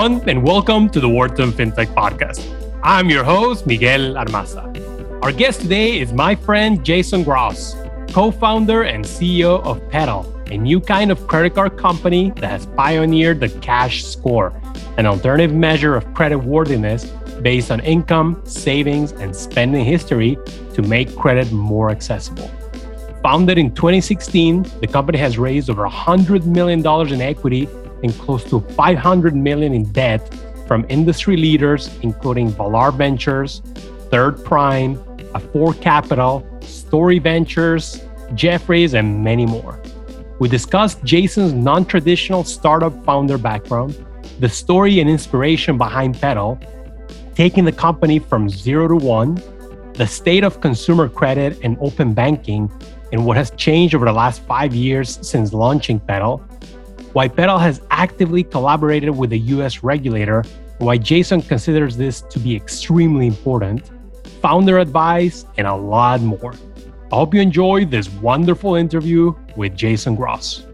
everyone, and welcome to the Wharton FinTech Podcast. I'm your host, Miguel Armaza. Our guest today is my friend Jason Gross, co founder and CEO of Petal, a new kind of credit card company that has pioneered the cash score, an alternative measure of credit worthiness based on income, savings, and spending history to make credit more accessible. Founded in 2016, the company has raised over $100 million in equity and close to 500 million in debt from industry leaders including Valar Ventures, Third Prime, Afore Capital, Story Ventures, Jefferies, and many more. We discussed Jason's non-traditional startup founder background, the story and inspiration behind Petal, taking the company from zero to one, the state of consumer credit and open banking, and what has changed over the last five years since launching Petal, why Petal has actively collaborated with the US regulator, why Jason considers this to be extremely important, founder advice, and a lot more. I hope you enjoy this wonderful interview with Jason Gross.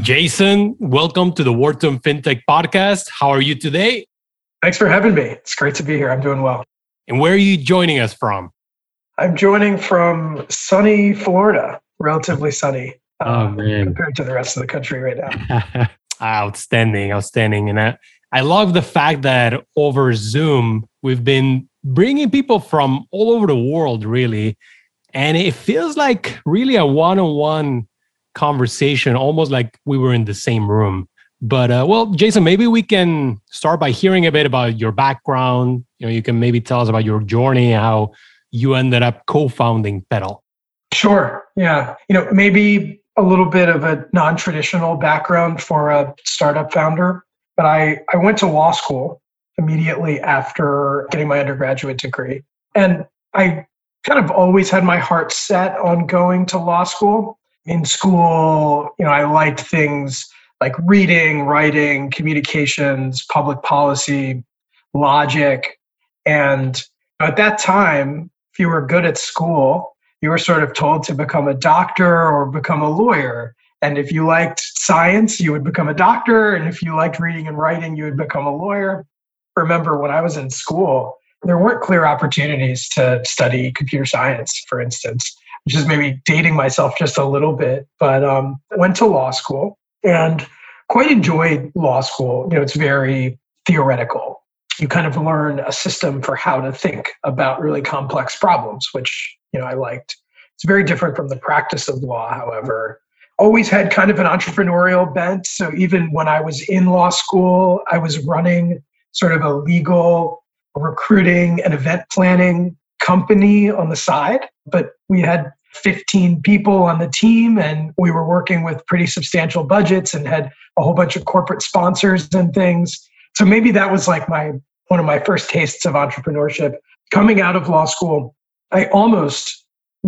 Jason, welcome to the Wharton FinTech Podcast. How are you today? Thanks for having me. It's great to be here. I'm doing well. And where are you joining us from? I'm joining from sunny Florida, relatively sunny. Oh uh, man, compared to the rest of the country right now. outstanding, outstanding, and I, I love the fact that over Zoom we've been bringing people from all over the world, really, and it feels like really a one-on-one conversation, almost like we were in the same room. But uh, well, Jason, maybe we can start by hearing a bit about your background. You know, you can maybe tell us about your journey, how you ended up co-founding Petal. Sure. Yeah. You know, maybe a little bit of a non-traditional background for a startup founder, but I, I went to law school immediately after getting my undergraduate degree. And I kind of always had my heart set on going to law school. In school, you know, I liked things like reading, writing, communications, public policy, logic. And at that time, if you were good at school, you were sort of told to become a doctor or become a lawyer. And if you liked science, you would become a doctor. And if you liked reading and writing, you would become a lawyer. Remember, when I was in school, there weren't clear opportunities to study computer science, for instance, which is maybe dating myself just a little bit. But um, went to law school and quite enjoyed law school. You know, it's very theoretical. You kind of learn a system for how to think about really complex problems, which you know I liked. It's very different from the practice of law, however. Always had kind of an entrepreneurial bent. So even when I was in law school, I was running sort of a legal recruiting and event planning company on the side. But we had 15 people on the team and we were working with pretty substantial budgets and had a whole bunch of corporate sponsors and things. So maybe that was like my one of my first tastes of entrepreneurship. Coming out of law school, I almost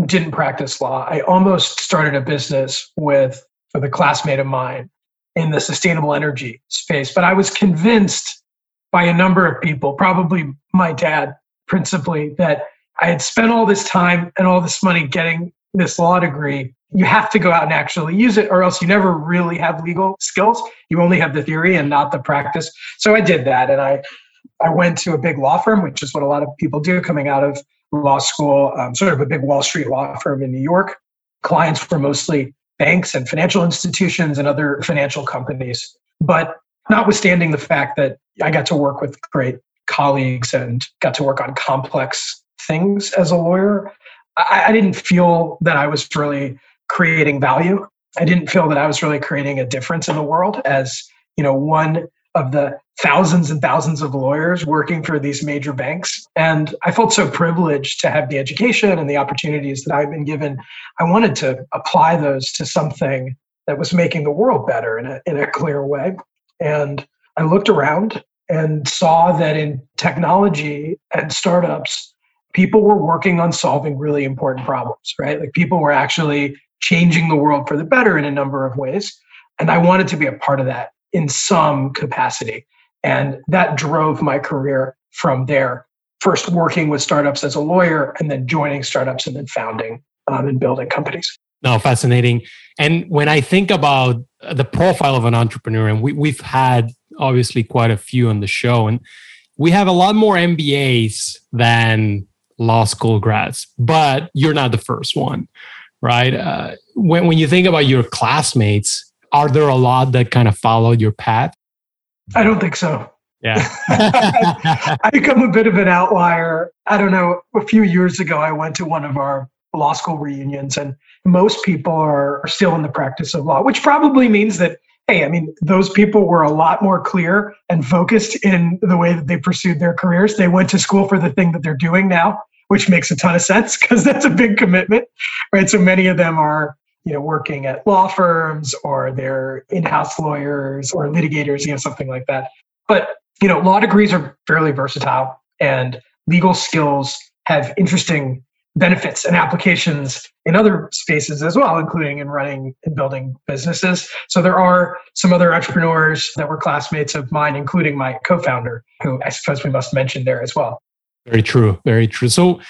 didn't practice law. I almost started a business with, with a classmate of mine in the sustainable energy space, but I was convinced by a number of people, probably my dad principally, that I had spent all this time and all this money getting this law degree. You have to go out and actually use it, or else you never really have legal skills. You only have the theory and not the practice. So I did that, and I I went to a big law firm, which is what a lot of people do coming out of law school, um, sort of a big Wall Street law firm in New York. Clients were mostly banks and financial institutions and other financial companies. But notwithstanding the fact that I got to work with great colleagues and got to work on complex things as a lawyer, I, I didn't feel that I was really creating value. I didn't feel that I was really creating a difference in the world as you know one of the thousands and thousands of lawyers working for these major banks. And I felt so privileged to have the education and the opportunities that I've been given. I wanted to apply those to something that was making the world better in a, in a clear way. And I looked around and saw that in technology and startups, people were working on solving really important problems, right? Like people were actually changing the world for the better in a number of ways. And I wanted to be a part of that in some capacity. And that drove my career from there. First working with startups as a lawyer, and then joining startups and then founding um, and building companies. No, fascinating. And when I think about the profile of an entrepreneur, and we, we've had obviously quite a few on the show, and we have a lot more MBAs than law school grads, but you're not the first one, right? Uh, when, when you think about your classmates, are there a lot that kind of followed your path? I don't think so. Yeah. I become a bit of an outlier. I don't know. A few years ago, I went to one of our law school reunions, and most people are still in the practice of law, which probably means that, hey, I mean, those people were a lot more clear and focused in the way that they pursued their careers. They went to school for the thing that they're doing now, which makes a ton of sense because that's a big commitment, right? So many of them are you know working at law firms or they're in-house lawyers or litigators you know something like that but you know, law degrees are fairly versatile and legal skills have interesting benefits and applications in other spaces as well, including in running and building businesses. So there are some other entrepreneurs that were classmates of mine, including my co-founder, who I suppose we must mention there as well. Very true. Very true. So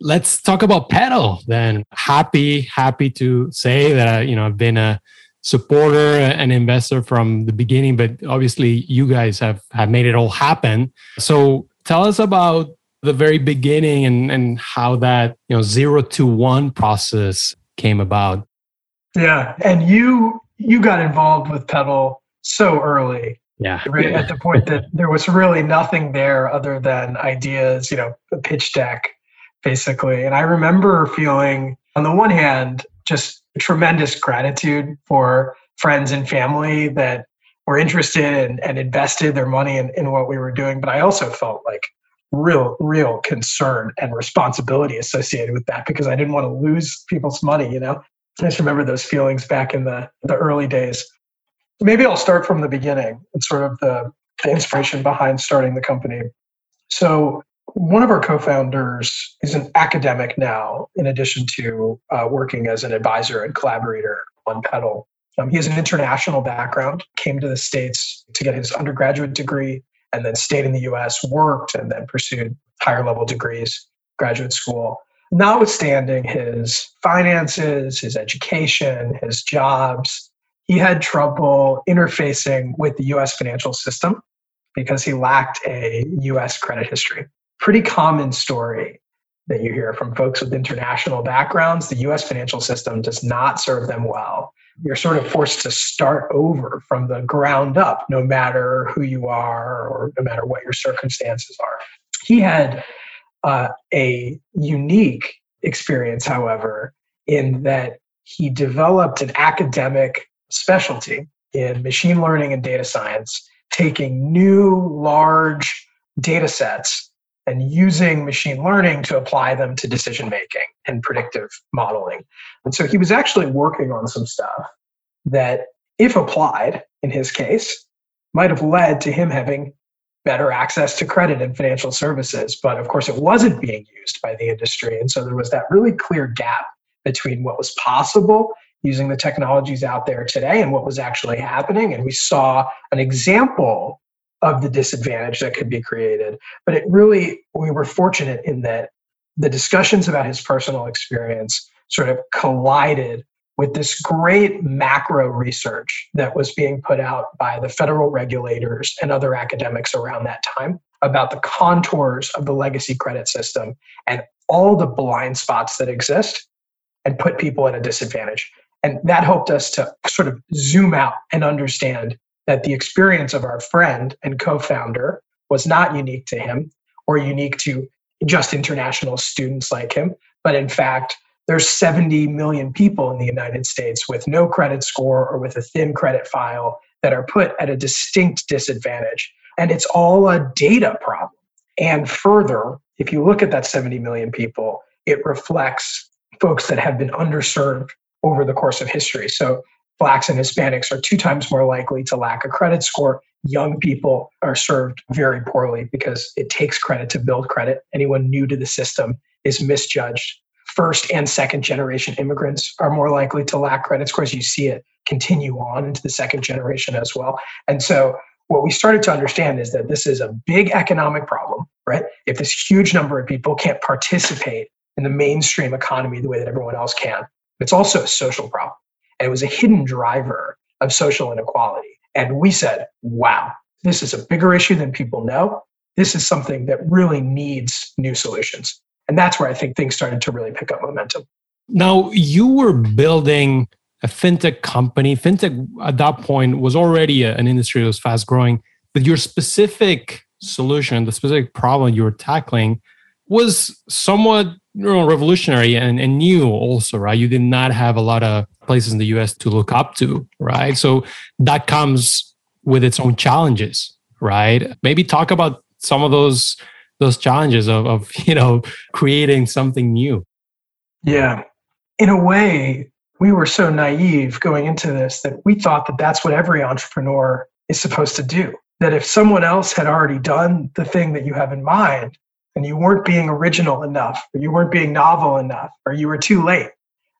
let's talk about Petal then. Happy, happy to say that, I, you know, I've been a supporter and investor from the beginning, but obviously you guys have, have made it all happen. So tell us about the very beginning and, and how that, you know, zero to one process came about. Yeah. And you you got involved with Petal so early. Yeah. Right at the point that there was really nothing there other than ideas, you know, a pitch deck, basically. And I remember feeling on the one hand, just tremendous gratitude for friends and family that were interested and, and invested their money in, in what we were doing. But I also felt like real, real concern and responsibility associated with that because I didn't want to lose people's money, you know? I just remember those feelings back in the, the early days. Maybe I'll start from the beginning and sort of the, the inspiration behind starting the company. So one of our co-founders is an academic now, in addition to uh, working as an advisor and collaborator on Petal. Um, he has an international background, came to the States to get his undergraduate degree, and then stayed in the US, worked, and then pursued higher level degrees, graduate school. Notwithstanding his finances, his education, his jobs, he had trouble interfacing with the US financial system because he lacked a US credit history pretty common story that you hear from folks with international backgrounds. The US financial system does not serve them well. You're sort of forced to start over from the ground up, no matter who you are or no matter what your circumstances are. He had uh, a unique experience, however, in that he developed an academic specialty in machine learning and data science, taking new large data sets and using machine learning to apply them to decision making and predictive modeling. And so he was actually working on some stuff that, if applied in his case, might have led to him having better access to credit and financial services. But of course, it wasn't being used by the industry. And so there was that really clear gap between what was possible using the technologies out there today and what was actually happening. And we saw an example of the disadvantage that could be created. But it really, we were fortunate in that the discussions about his personal experience sort of collided with this great macro research that was being put out by the federal regulators and other academics around that time about the contours of the legacy credit system and all the blind spots that exist and put people at a disadvantage. And that helped us to sort of zoom out and understand that the experience of our friend and co founder was not unique to him or unique to just international students like him, but in fact, there's 70 million people in the United States with no credit score or with a thin credit file that are put at a distinct disadvantage. And it's all a data problem. And further, if you look at that 70 million people, it reflects folks that have been underserved over the course of history. So Blacks and Hispanics are two times more likely to lack a credit score. Young people are served very poorly because it takes credit to build credit. Anyone new to the system is misjudged. First and second generation immigrants are more likely to lack credit scores. You see it continue on into the second generation as well. And so what we started to understand is that this is a big economic problem, right? If this huge number of people can't participate in the mainstream economy the way that everyone else can, it's also a social problem. And it was a hidden driver of social inequality. And we said, wow, this is a bigger issue than people know. This is something that really needs new solutions. And that's where I think things started to really pick up momentum. Now, you were building a fintech company. Fintech at that point was already an industry that was fast growing, but your specific solution, the specific problem you were tackling, was somewhat you know, revolutionary and, and new also, right? You did not have a lot of places in the US to look up to, right? So that comes with its own challenges, right? Maybe talk about some of those those challenges of, of you know creating something new. Yeah, in a way, we were so naive going into this that we thought that that's what every entrepreneur is supposed to do. That if someone else had already done the thing that you have in mind, and you weren't being original enough, or you weren't being novel enough, or you were too late.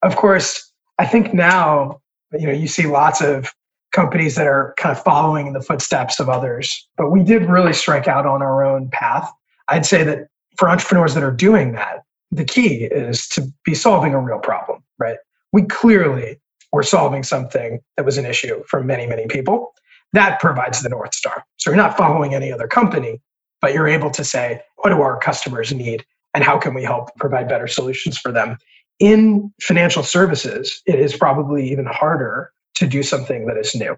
Of course, I think now, you know, you see lots of companies that are kind of following in the footsteps of others, but we did really strike out on our own path. I'd say that for entrepreneurs that are doing that, the key is to be solving a real problem, right? We clearly were solving something that was an issue for many, many people. That provides the North Star. So you're not following any other company, but you're able to say, what do our customers need and how can we help provide better solutions for them? In financial services, it is probably even harder to do something that is new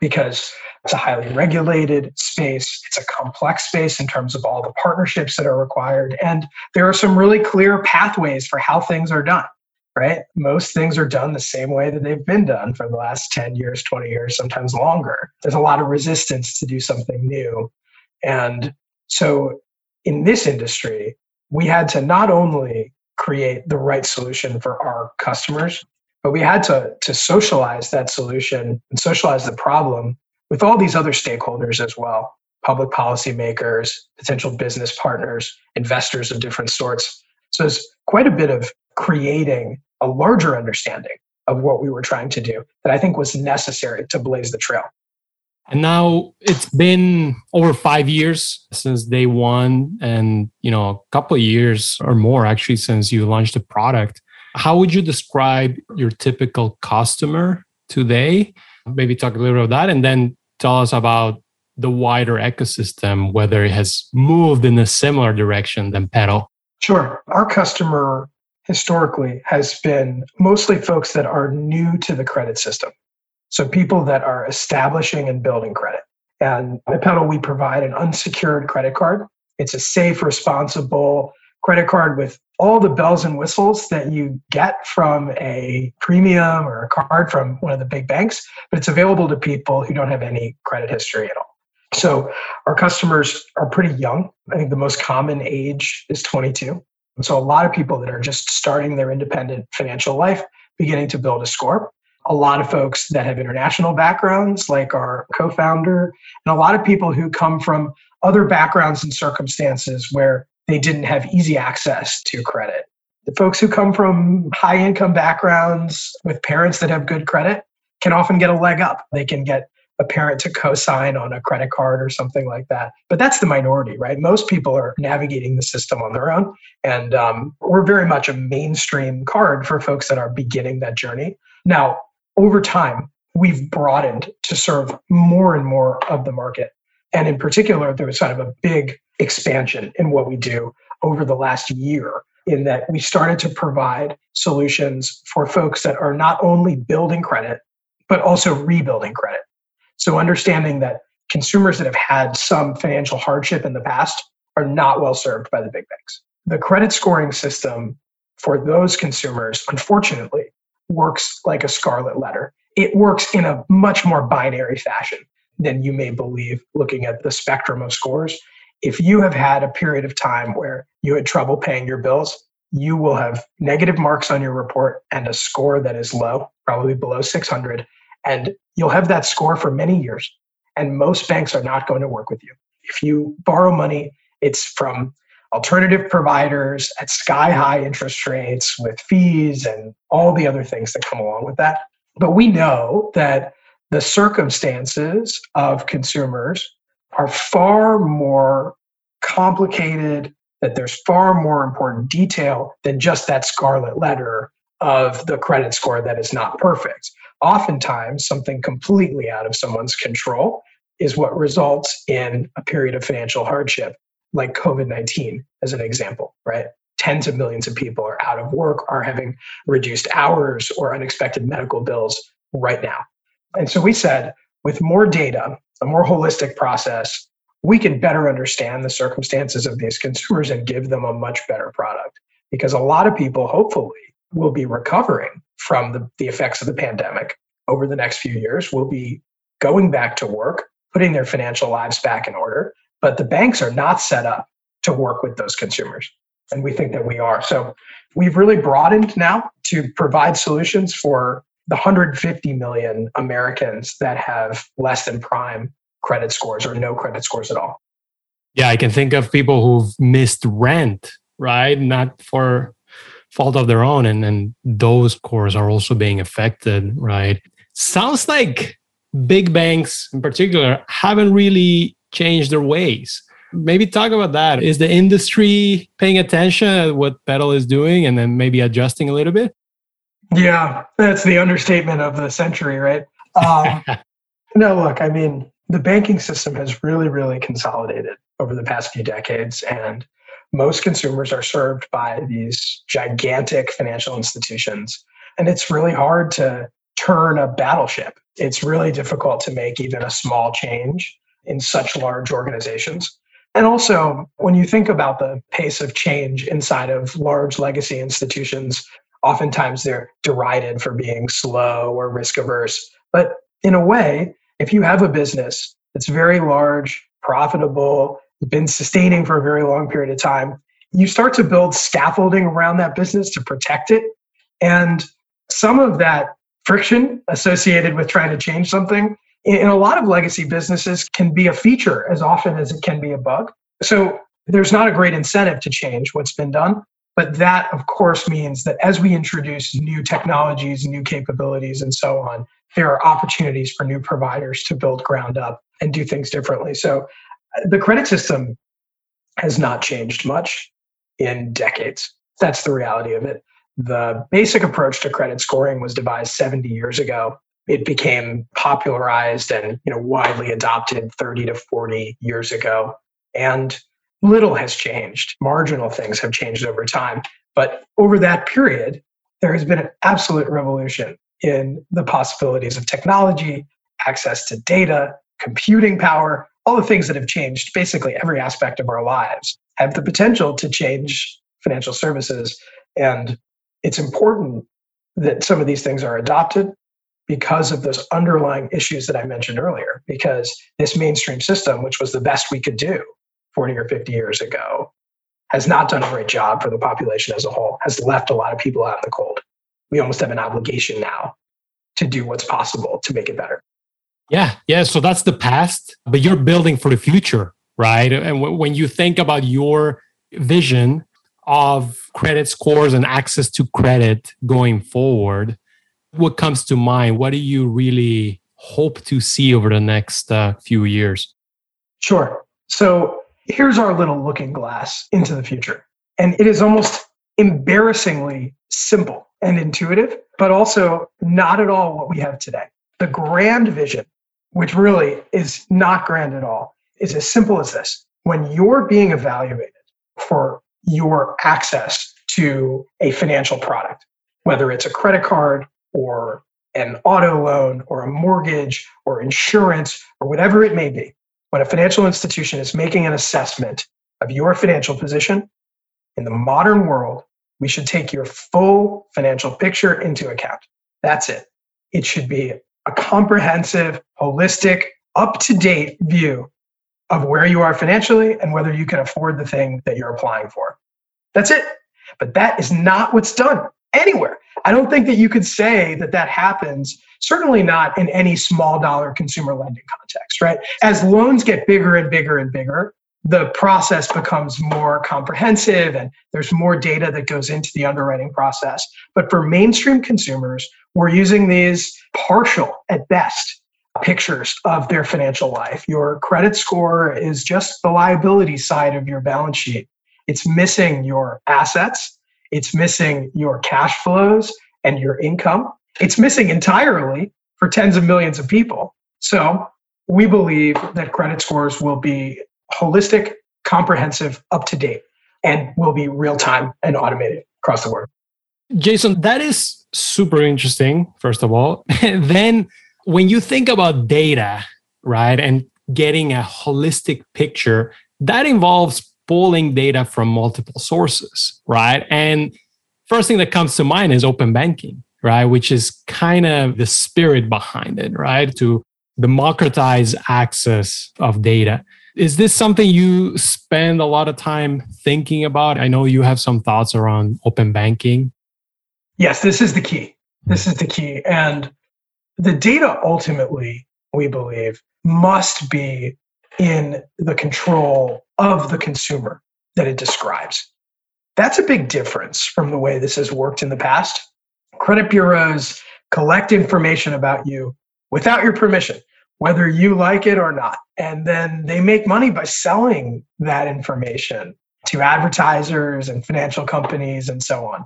because it's a highly regulated space. It's a complex space in terms of all the partnerships that are required. And there are some really clear pathways for how things are done, right? Most things are done the same way that they've been done for the last 10 years, 20 years, sometimes longer. There's a lot of resistance to do something new. And so in this industry, we had to not only create the right solution for our customers, but we had to, to socialize that solution and socialize the problem with all these other stakeholders as well public policymakers, potential business partners, investors of different sorts. So it's quite a bit of creating a larger understanding of what we were trying to do that I think was necessary to blaze the trail. And now it's been over five years since day one, and you know, a couple of years or more actually since you launched the product. How would you describe your typical customer today? Maybe talk a little bit about that, and then tell us about the wider ecosystem, whether it has moved in a similar direction than Petal. Sure. Our customer historically has been mostly folks that are new to the credit system. So people that are establishing and building credit. And at Petal, we provide an unsecured credit card. It's a safe, responsible credit card with all the bells and whistles that you get from a premium or a card from one of the big banks, but it's available to people who don't have any credit history at all. So our customers are pretty young. I think the most common age is 22. So a lot of people that are just starting their independent financial life, beginning to build a score a lot of folks that have international backgrounds, like our co founder, and a lot of people who come from other backgrounds and circumstances where they didn't have easy access to credit. The folks who come from high income backgrounds with parents that have good credit can often get a leg up. They can get a parent to co sign on a credit card or something like that. But that's the minority, right? Most people are navigating the system on their own. And um, we're very much a mainstream card for folks that are beginning that journey. Now, over time, we've broadened to serve more and more of the market. And in particular, there was kind of a big expansion in what we do over the last year, in that we started to provide solutions for folks that are not only building credit, but also rebuilding credit. So, understanding that consumers that have had some financial hardship in the past are not well served by the big banks. The credit scoring system for those consumers, unfortunately, works like a scarlet letter. It works in a much more binary fashion than you may believe looking at the spectrum of scores. If you have had a period of time where you had trouble paying your bills, you will have negative marks on your report and a score that is low, probably below 600. And you'll have that score for many years. And most banks are not going to work with you. If you borrow money, it's from alternative providers at sky high interest rates with fees and all the other things that come along with that. But we know that the circumstances of consumers are far more complicated, that there's far more important detail than just that scarlet letter of the credit score that is not perfect. Oftentimes, something completely out of someone's control is what results in a period of financial hardship, like COVID 19, as an example, right? Tens of millions of people are out of work, are having reduced hours or unexpected medical bills right now. And so we said, with more data, a more holistic process, we can better understand the circumstances of these consumers and give them a much better product. Because a lot of people, hopefully, will be recovering from the, the effects of the pandemic over the next few years, will be going back to work, putting their financial lives back in order. But the banks are not set up to work with those consumers. And we think that we are. So we've really broadened now to provide solutions for the 150 million Americans that have less than prime credit scores or no credit scores at all. Yeah, I can think of people who've missed rent, right? Not for fault of their own. And, and those scores are also being affected, right? Sounds like big banks in particular haven't really changed their ways. Maybe talk about that. Is the industry paying attention at what Petal is doing and then maybe adjusting a little bit? Yeah, that's the understatement of the century, right? Um, no, look, I mean, the banking system has really, really consolidated over the past few decades, and most consumers are served by these gigantic financial institutions. And it's really hard to turn a battleship. It's really difficult to make even a small change in such large organizations. And also, when you think about the pace of change inside of large legacy institutions, oftentimes they're derided for being slow or risk averse. But in a way, if you have a business that's very large, profitable, been sustaining for a very long period of time, you start to build scaffolding around that business to protect it. And some of that friction associated with trying to change something in a lot of legacy businesses can be a feature as often as it can be a bug. So there's not a great incentive to change what's been done. But that, of course, means that as we introduce new technologies, new capabilities, and so on, there are opportunities for new providers to build ground up and do things differently. So uh, the credit system has not changed much in decades. That's the reality of it. The basic approach to credit scoring was devised 70 years ago. It became popularized and you know widely adopted 30 to 40 years ago. And little has changed. Marginal things have changed over time. But over that period, there has been an absolute revolution in the possibilities of technology, access to data, computing power, all the things that have changed basically every aspect of our lives have the potential to change financial services. And it's important that some of these things are adopted because of those underlying issues that I mentioned earlier. Because this mainstream system, which was the best we could do 40 or 50 years ago, has not done a great job for the population as a whole, has left a lot of people out in the cold. We almost have an obligation now to do what's possible to make it better. Yeah, yeah. So that's the past, but you're building for the future, right? And w- when you think about your vision of credit scores and access to credit going forward, what comes to mind? What do you really hope to see over the next uh, few years? Sure. So here's our little looking glass into the future. And it is almost embarrassingly simple and intuitive, but also not at all what we have today. The grand vision, which really is not grand at all, is as simple as this. When you're being evaluated for your access to a financial product, whether it's a credit card or an auto loan or a mortgage or insurance or whatever it may be, when a financial institution is making an assessment of your financial position in the modern world, we should take your full financial picture into account. That's it. It should be a comprehensive, holistic, up to date view of where you are financially and whether you can afford the thing that you're applying for. That's it. But that is not what's done anywhere. I don't think that you could say that that happens, certainly not in any small dollar consumer lending context, right? As loans get bigger and bigger and bigger, the process becomes more comprehensive and there's more data that goes into the underwriting process. But for mainstream consumers, we're using these partial at best pictures of their financial life. Your credit score is just the liability side of your balance sheet. It's missing your assets it's missing your cash flows and your income. It's missing entirely for tens of millions of people. So we believe that credit scores will be holistic, comprehensive, up to date, and will be real time and automated across the board. Jason, that is super interesting, first of all. then, when you think about data, right, and getting a holistic picture, that involves pulling data from multiple sources, right? And first thing that comes to mind is open banking, right? Which is kind of the spirit behind it, right? To democratize access of data. Is this something you spend a lot of time thinking about? I know you have some thoughts around open banking. Yes, this is the key. This is the key. And the data ultimately, we believe, must be in the control of the consumer that it describes. That's a big difference from the way this has worked in the past. Credit bureaus collect information about you without your permission, whether you like it or not. And then they make money by selling that information to advertisers and financial companies and so on.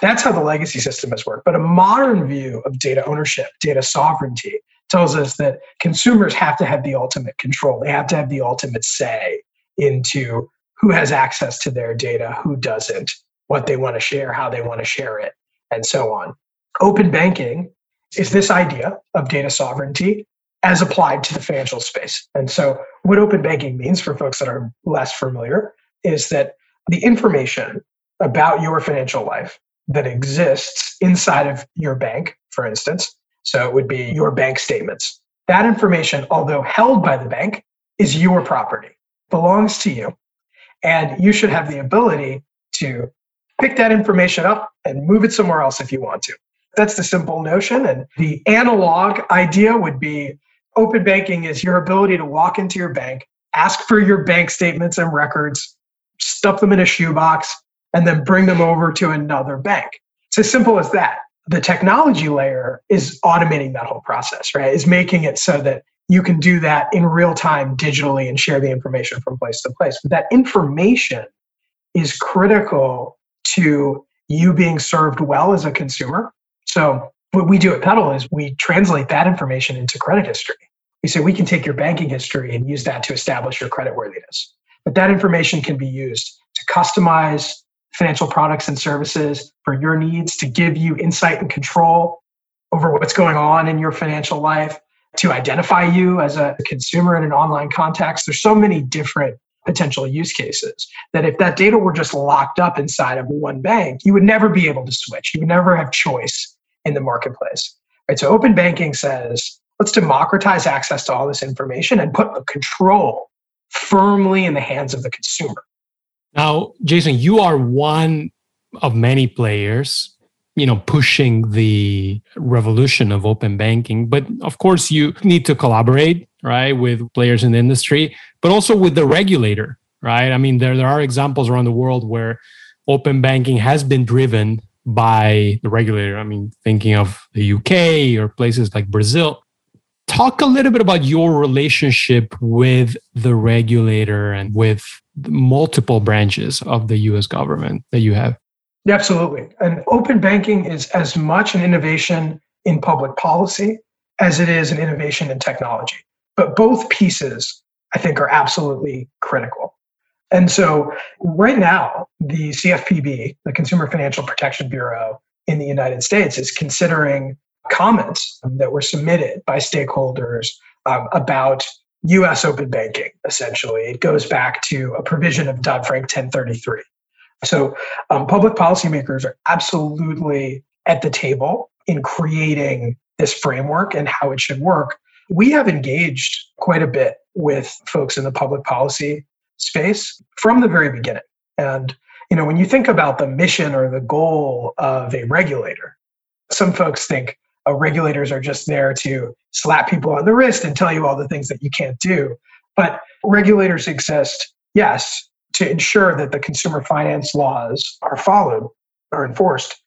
That's how the legacy system has worked. But a modern view of data ownership, data sovereignty, tells us that consumers have to have the ultimate control. They have to have the ultimate say into who has access to their data, who doesn't, what they want to share, how they want to share it, and so on. Open banking is this idea of data sovereignty as applied to the financial space. And so, what open banking means for folks that are less familiar is that the information about your financial life that exists inside of your bank, for instance, so it would be your bank statements. That information, although held by the bank, is your property, belongs to you. And you should have the ability to pick that information up and move it somewhere else if you want to. That's the simple notion. And the analog idea would be open banking is your ability to walk into your bank, ask for your bank statements and records, stuff them in a shoebox, and then bring them over to another bank. It's as simple as that the technology layer is automating that whole process, right? Is making it so that you can do that in real time digitally and share the information from place to place. But that information is critical to you being served well as a consumer. So what we do at Petal is we translate that information into credit history. We say we can take your banking history and use that to establish your credit worthiness. But that information can be used to customize financial products and services for your needs to give you insight and control over what's going on in your financial life, to identify you as a consumer in an online context. There's so many different potential use cases that if that data were just locked up inside of one bank, you would never be able to switch. You would never have choice in the marketplace. Right? So open banking says, let's democratize access to all this information and put the control firmly in the hands of the consumer. Now, Jason, you are one of many players, you know, pushing the revolution of open banking. But of course, you need to collaborate, right, with players in the industry, but also with the regulator, right? I mean, there, there are examples around the world where open banking has been driven by the regulator. I mean, thinking of the UK or places like Brazil. Talk a little bit about your relationship with the regulator and with multiple branches of the US government that you have. Absolutely. And open banking is as much an innovation in public policy as it is an innovation in technology. But both pieces, I think, are absolutely critical. And so, right now, the CFPB, the Consumer Financial Protection Bureau in the United States, is considering comments that were submitted by stakeholders um, about US open banking, essentially. It goes back to a provision of Dodd Frank 1033. So, um, public policymakers are absolutely at the table in creating this framework and how it should work. We have engaged quite a bit with folks in the public policy space from the very beginning. And you know, when you think about the mission or the goal of a regulator, some folks think uh, regulators are just there to slap people on the wrist and tell you all the things that you can't do. But regulators exist, yes, to ensure that the consumer finance laws are followed or enforced,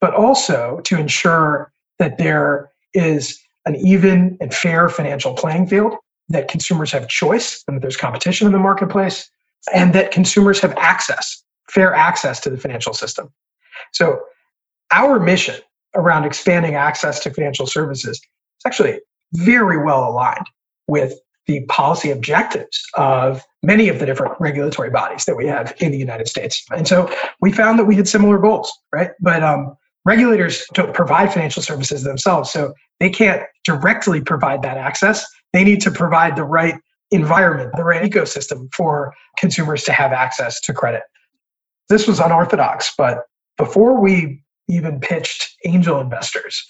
but also to ensure that there is an even and fair financial playing field, that consumers have choice and that there's competition in the marketplace, and that consumers have access, fair access to the financial system. So, our mission around expanding access to financial services is actually very well aligned with the policy objectives of many of the different regulatory bodies that we have in the United States. And so we found that we had similar goals, right? But um, regulators don't provide financial services themselves. So they can't directly provide that access. They need to provide the right environment, the right ecosystem for consumers to have access to credit. This was unorthodox, but before we even pitched angel investors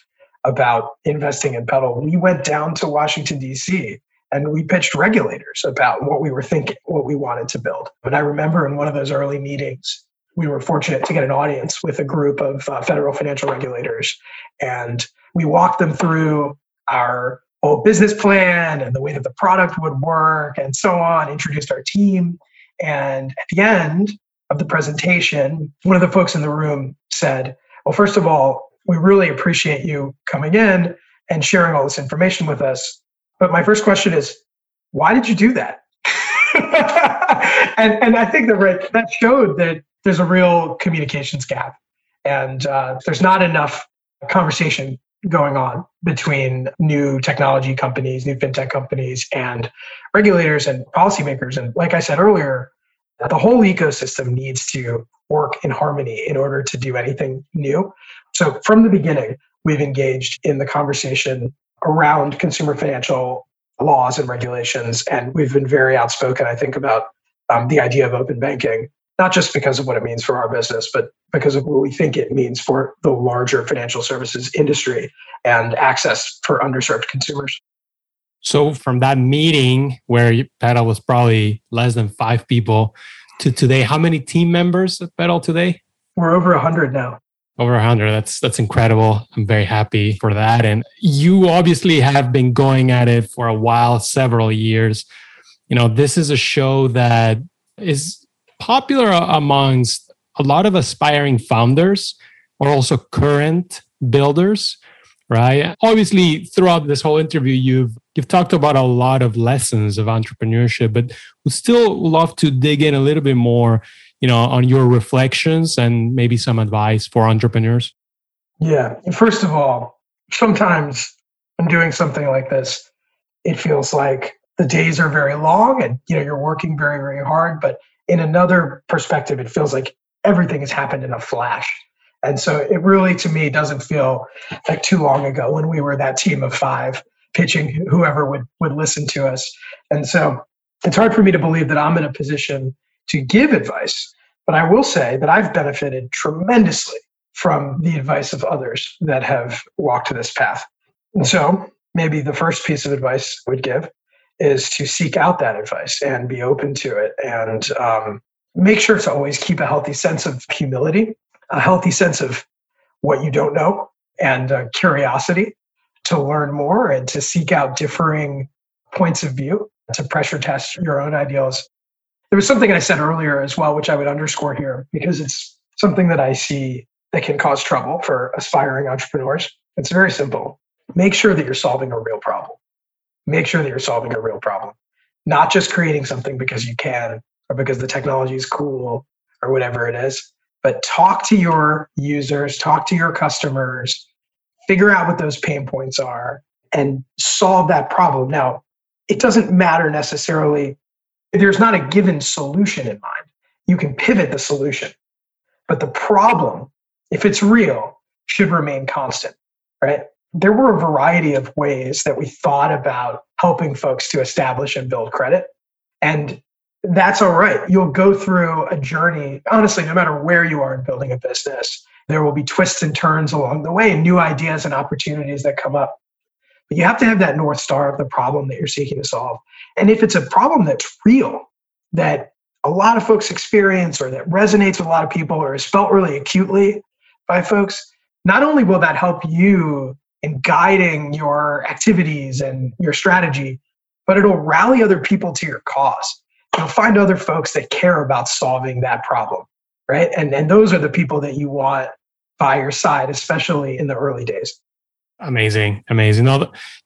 about investing in Petal, we went down to Washington, D.C. and we pitched regulators about what we were thinking, what we wanted to build. And I remember in one of those early meetings, we were fortunate to get an audience with a group of uh, federal financial regulators. And we walked them through our whole business plan and the way that the product would work and so on, introduced our team. And at the end of the presentation, one of the folks in the room said, Well, first of all, we really appreciate you coming in and sharing all this information with us. But my first question is, why did you do that? and, and I think that right, that showed that there's a real communications gap and uh, there's not enough conversation going on between new technology companies, new fintech companies, and regulators and policymakers. And like I said earlier, the whole ecosystem needs to work in harmony in order to do anything new. So from the beginning, we've engaged in the conversation around consumer financial laws and regulations, and we've been very outspoken, I think, about um, the idea of open banking not just because of what it means for our business, but because of what we think it means for the larger financial services industry and access for underserved consumers. So, from that meeting where Petal was probably less than five people to today, how many team members at Petal today? We're over 100 now. Over 100. That's that's incredible. I'm very happy for that. And you obviously have been going at it for a while, several years. You know, this is a show that is popular amongst a lot of aspiring founders or also current builders right obviously throughout this whole interview you've you've talked about a lot of lessons of entrepreneurship but would still love to dig in a little bit more you know on your reflections and maybe some advice for entrepreneurs. Yeah. First of all sometimes i'm doing something like this it feels like the days are very long and you know you're working very very hard but in another perspective, it feels like everything has happened in a flash. And so it really, to me, doesn't feel like too long ago when we were that team of five pitching whoever would, would listen to us. And so it's hard for me to believe that I'm in a position to give advice. But I will say that I've benefited tremendously from the advice of others that have walked this path. And so maybe the first piece of advice I would give is to seek out that advice and be open to it and um, make sure to always keep a healthy sense of humility, a healthy sense of what you don't know, and uh, curiosity to learn more and to seek out differing points of view to pressure test your own ideals. There was something I said earlier as well, which I would underscore here because it's something that I see that can cause trouble for aspiring entrepreneurs. It's very simple. Make sure that you're solving a real problem make sure that you're solving a real problem, not just creating something because you can or because the technology is cool or whatever it is, but talk to your users, talk to your customers, figure out what those pain points are, and solve that problem. Now, it doesn't matter necessarily, there's not a given solution in mind. You can pivot the solution, but the problem, if it's real, should remain constant, right? there were a variety of ways that we thought about helping folks to establish and build credit. And that's all right. You'll go through a journey. Honestly, no matter where you are in building a business, there will be twists and turns along the way, and new ideas and opportunities that come up. But you have to have that North Star of the problem that you're seeking to solve. And if it's a problem that's real, that a lot of folks experience or that resonates with a lot of people or is felt really acutely by folks, not only will that help you in guiding your activities and your strategy, but it'll rally other people to your cause. You'll find other folks that care about solving that problem, right? And, and those are the people that you want by your side, especially in the early days. Amazing, amazing.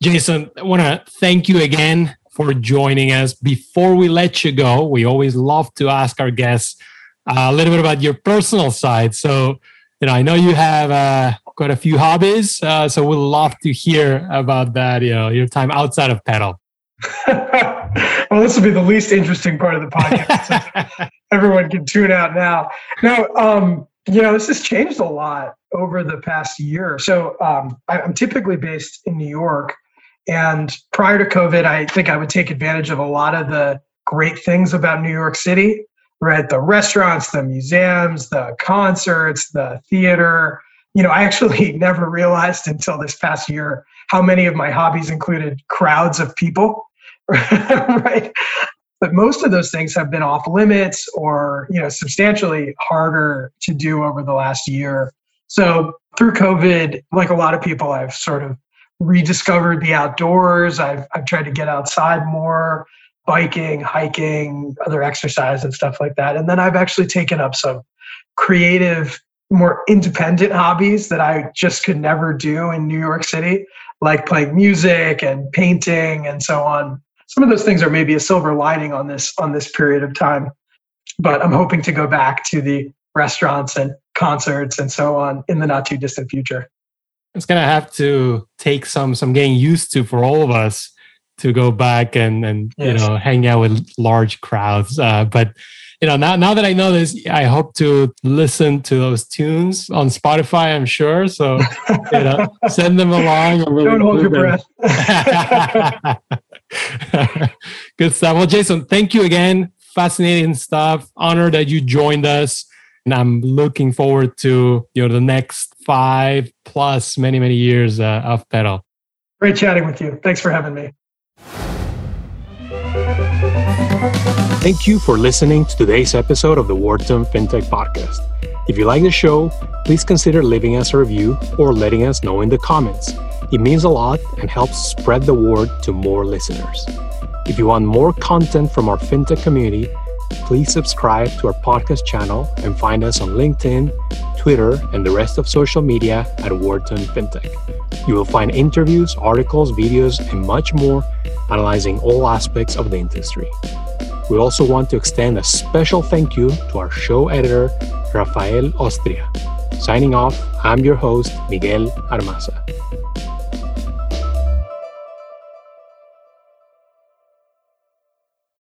Jason, I want to thank you again for joining us. Before we let you go, we always love to ask our guests uh, a little bit about your personal side. So, you know, I know you have uh, quite a few hobbies. Uh, so we'd love to hear about that, you know, your time outside of Petal. well, this will be the least interesting part of the podcast. everyone can tune out now. No, um, you know, this has changed a lot over the past year. So um, I, I'm typically based in New York. And prior to COVID, I think I would take advantage of a lot of the great things about New York City, right? The restaurants, the museums, the concerts, the theater. You know, I actually never realized until this past year how many of my hobbies included crowds of people, right? But most of those things have been off limits or, you know, substantially harder to do over the last year. So through COVID, like a lot of people, I've sort of rediscovered the outdoors. I've, I've tried to get outside more, biking, hiking, other exercise and stuff like that. And then I've actually taken up some creative, more independent hobbies that I just could never do in New York City, like playing music and painting and so on. Some of those things are maybe a silver lining on this on this period of time. But I'm hoping to go back to the restaurants and concerts and so on in the not too distant future it's gonna have to take some some getting used to for all of us to go back and and yes. you know hang out with large crowds. Uh, but you know now now that I know this, I hope to listen to those tunes on Spotify. I'm sure. So you know, send them along. Don't hold your breath. Good stuff. Well, Jason, thank you again. Fascinating stuff. Honor that you joined us and I'm looking forward to you know the next five plus many many years uh, of Petal. Great chatting with you. Thanks for having me. Thank you for listening to today's episode of the Wharton FinTech Podcast. If you like the show, please consider leaving us a review or letting us know in the comments. It means a lot and helps spread the word to more listeners. If you want more content from our FinTech community, please subscribe to our podcast channel and find us on LinkedIn, Twitter, and the rest of social media at Wharton FinTech. You will find interviews, articles, videos, and much more analyzing all aspects of the industry. We also want to extend a special thank you to our show editor, Rafael Ostria. Signing off, I'm your host, Miguel Armaza.